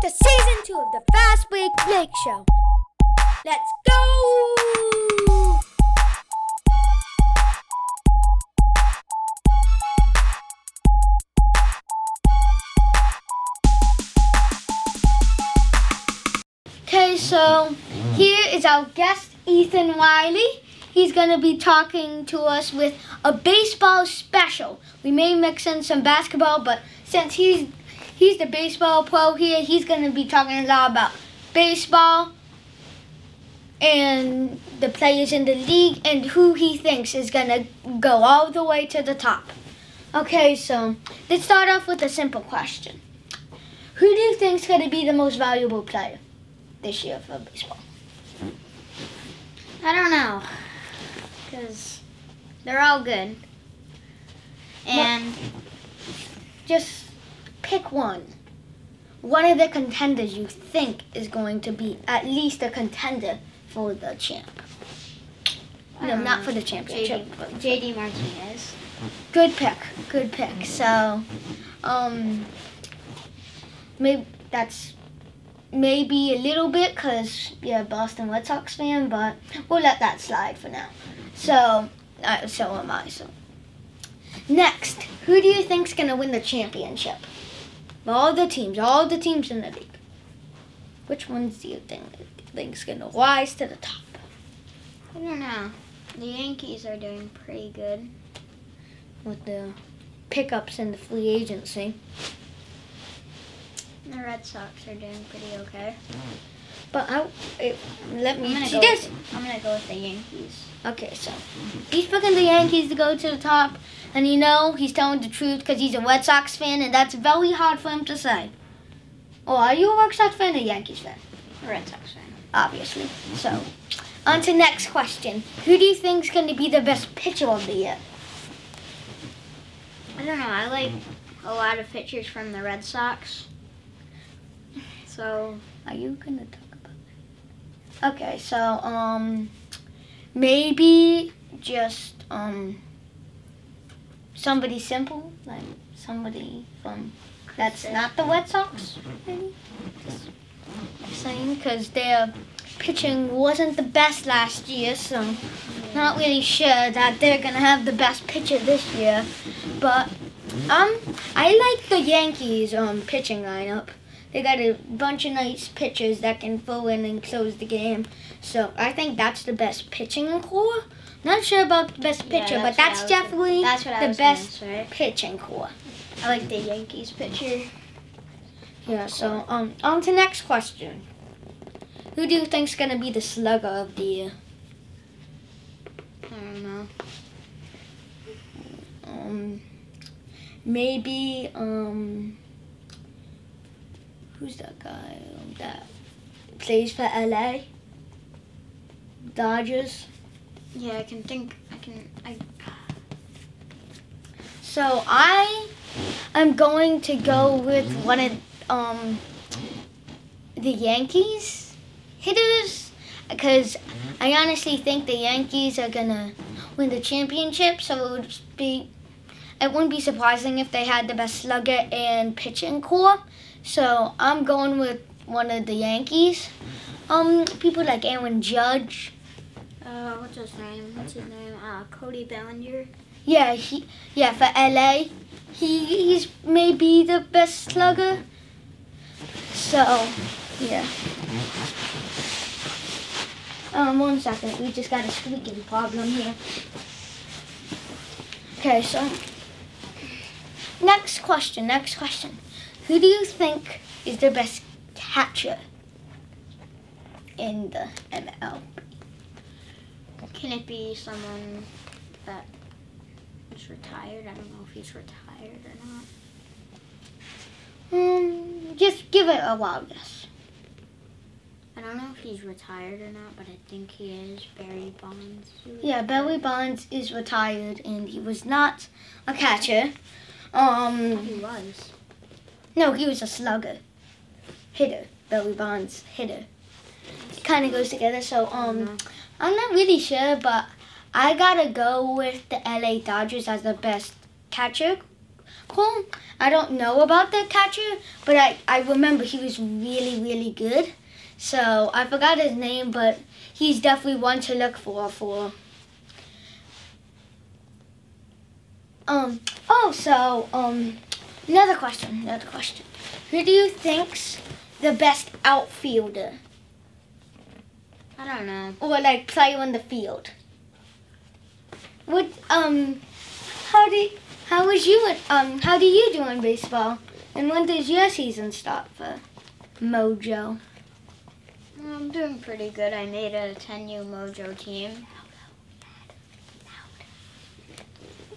to season two of the Fast Break Blake Show. Let's go! Okay, so here is our guest, Ethan Wiley. He's going to be talking to us with a baseball special. We may mix in some basketball, but since he's he's the baseball pro here, he's going to be talking a lot about baseball and the players in the league and who he thinks is going to go all the way to the top. Okay, so let's start off with a simple question. Who do you think is going to be the most valuable player this year for baseball? I don't know. Because they're all good. And Just pick one. One of the contenders you think is going to be at least a contender for the champ. No, don't for the championship. JD, JD Martinez. Good pick. Good pick. So, um, maybe that's maybe a little bit because you're a Boston Red Sox fan, but we'll let that slide for now. So, uh, so am I. So, next, who do you think's gonna win the championship? All the teams, all the teams in the league. Which ones do you think think's gonna rise to the top? I don't know. The Yankees are doing pretty good. with the pickups in the free agency. The Red Sox are doing pretty okay. But I, it, let I'm me gonna see go. this. With, I'm gonna go with the Yankees. Okay, so he's picking the Yankees to go to the top, and you know he's telling the truth because he's a Red Sox fan, and that's very hard for him to say. Oh, are you a Red Sox fan or Yankees fan? Red Sox fan. Obviously. So, on to next question. Who do you think is going to be the best pitcher of the year? I don't know. I like a lot of pitchers from the Red Sox. So Are you gonna talk about that? Okay, so um, maybe just um, somebody simple, like somebody from that's not the Red Sox, maybe. Just saying, because their pitching wasn't the best last year, so not really sure that they're gonna have the best pitcher this year. But um, I like the Yankees um pitching lineup. They got a bunch of nice pitchers that can fill in and close the game. So I think that's the best pitching core. Not sure about the best Yeah, pitcher, that's but that's definitely that's the best say. pitching core. I like the Yankees pitcher. Yeah. So um, on to next question. Who do you think's gonna be the slugger of the year? I don't know. Um, maybe um, who's that guy um, that plays for LA? Dodgers. Yeah, I can think. I can. I. So I am going to go with one of um the Yankees hitters because I honestly think the Yankees are gonna win the championship. So it would be it wouldn't be surprising if they had the best slugger and pitching core. So I'm going with one of the Yankees. Um, people like Aaron Judge. Uh, what's his name? What's his name? Uh, Cody Bellinger. Yeah, he yeah for LA. He he's maybe the best slugger. So yeah. Um, one second. We just got a squeaking problem here. Okay, so next question. Next question. Who do you think is the best catcher in the ML? Can it be someone that is retired? I don't know if he's retired or not. Um, just give it a wild guess. I don't know if he's retired or not, but I think he is. Barry Bonds. Yeah, Barry Bonds is retired and he was not a catcher. Um, He was. No, he was a slugger, hitter. Barry Bonds, hitter. It kind of goes together. So, um, I'm not really sure, but I gotta go with the LA Dodgers as the best catcher Cole. I don't know about the catcher, but I, I remember he was really, really good. So I forgot his name, but he's definitely one to look for for. Um. Oh, so um, another question. Another question. Who do you think's the best outfielder, I don't know. or like player on the field? What um, how do how was you um how do you do in baseball? And when does your season start for Mojo? I'm doing pretty good. I made a 10U Mojo team.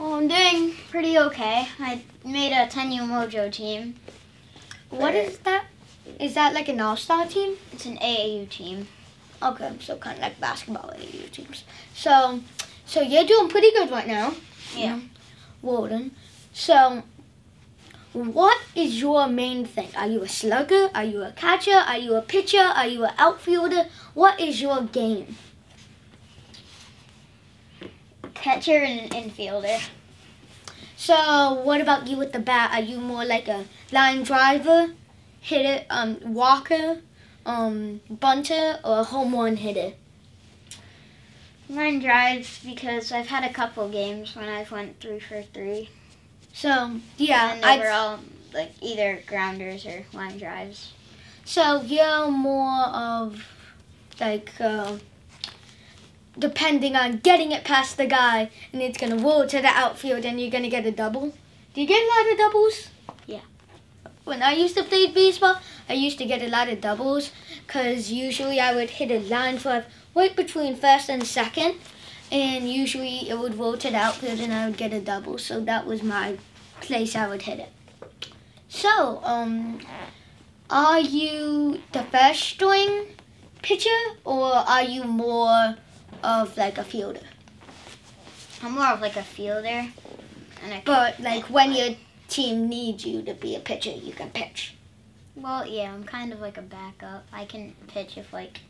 Well, I'm doing pretty okay. I made a 10U Mojo team. What is that? Is that like an all-star team? It's an AAU team. Okay, so kind of like basketball AAU teams. So, so you're doing pretty good right now. Yeah. Mm-hmm. Walden. So, what is your main thing? Are you a slugger? Are you a catcher? Are you a pitcher? Are you an outfielder? What is your game? Catcher and an infielder. So, what about you with the bat? Are you more like a line driver, hitter, um, walker, um, bunter, or a home run hitter? Line drives because I've had a couple games when I've went three for three. So, yeah, and they were I'd, all like either grounders or line drives. so you're more of like uh, depending on getting it past the guy, and it's gonna roll to the outfield, and you're gonna get a double. Do you get a lot of doubles? Yeah. When I used to play baseball, I used to get a lot of doubles because usually I would hit a line drive right between first and second, and usually it would roll to the outfield, and I would get a double. So that was my place I would hit it. So, um, are you the first string pitcher, or are you more of like a fielder? I'm more of like a fielder. And I But like when your team needs you to be a pitcher, you can pitch. well, yeah, I'm kind of like a backup. I can pitch if like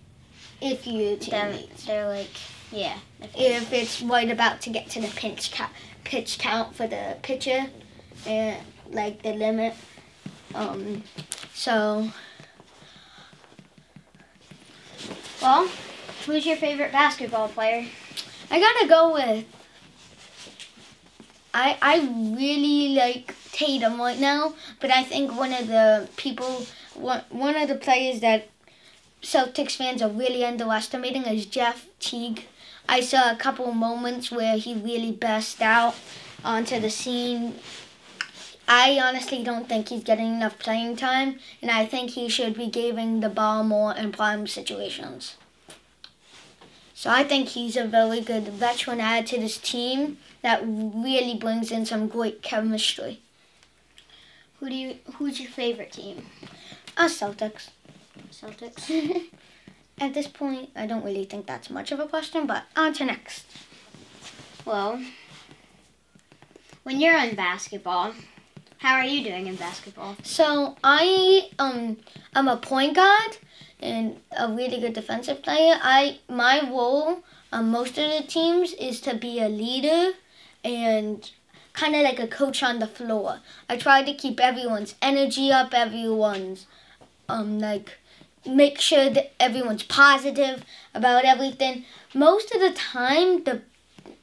If you them, they're like yeah. If, If it's right about to get to the pitch count, pitch count for the pitcher, and like the limit. Um, so well, who's your favorite basketball player? I gotta go with. I I really like Tatum right now, but I think one of the people, one one of the players that Celtics fans are really underestimating is Jeff Teague. I saw a couple moments where he really burst out onto the scene. I honestly don't think he's getting enough playing time, and I think he should be giving the ball more in prime situations. So I think he's a very good veteran add to this team that really brings in some great chemistry. Who do you? Who's your favorite team? Us Celtics. Celtics. At this point, I don't really think that's much of a question, but on to next. Well, when you're in basketball, how are you doing in basketball? So I um I'm a point guard and a really good defensive player. I my role on most of the teams is to be a leader and kind of like a coach on the floor. I try to keep everyone's energy up, everyone's um like make sure that everyone's positive about everything. Most of the time the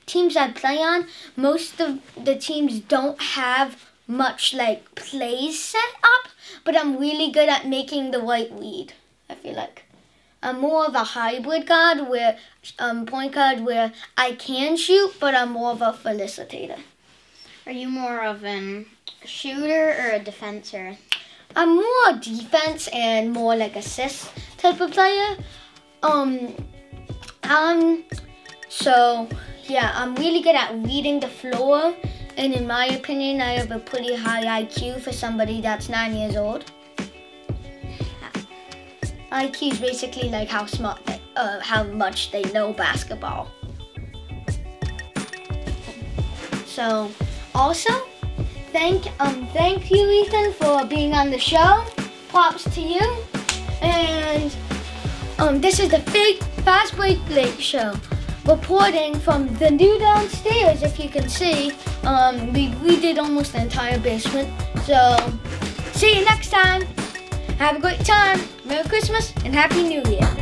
teams I play on, most of the teams don't have much like plays set up, but I'm really good at making the right read. I feel like I'm more of a hybrid guard where um point guard where I can shoot, but I'm more of a facilitator. Are you more of an shooter or a defender? I'm more defense and more like assist type of player. Um, um, so yeah, I'm really good at reading the floor, and in my opinion, I have a pretty high IQ for somebody that's nine years old. IQ is basically like how smart, they, uh, how much they know basketball. So, also, thank um thank you Ethan for being on the show. Props to you. And um this is the Fake Fast Break Blake Show, reporting from the new downstairs. If you can see, um we we did almost the entire basement. So, see you next time. Have a great time. Merry Christmas and Happy New Year.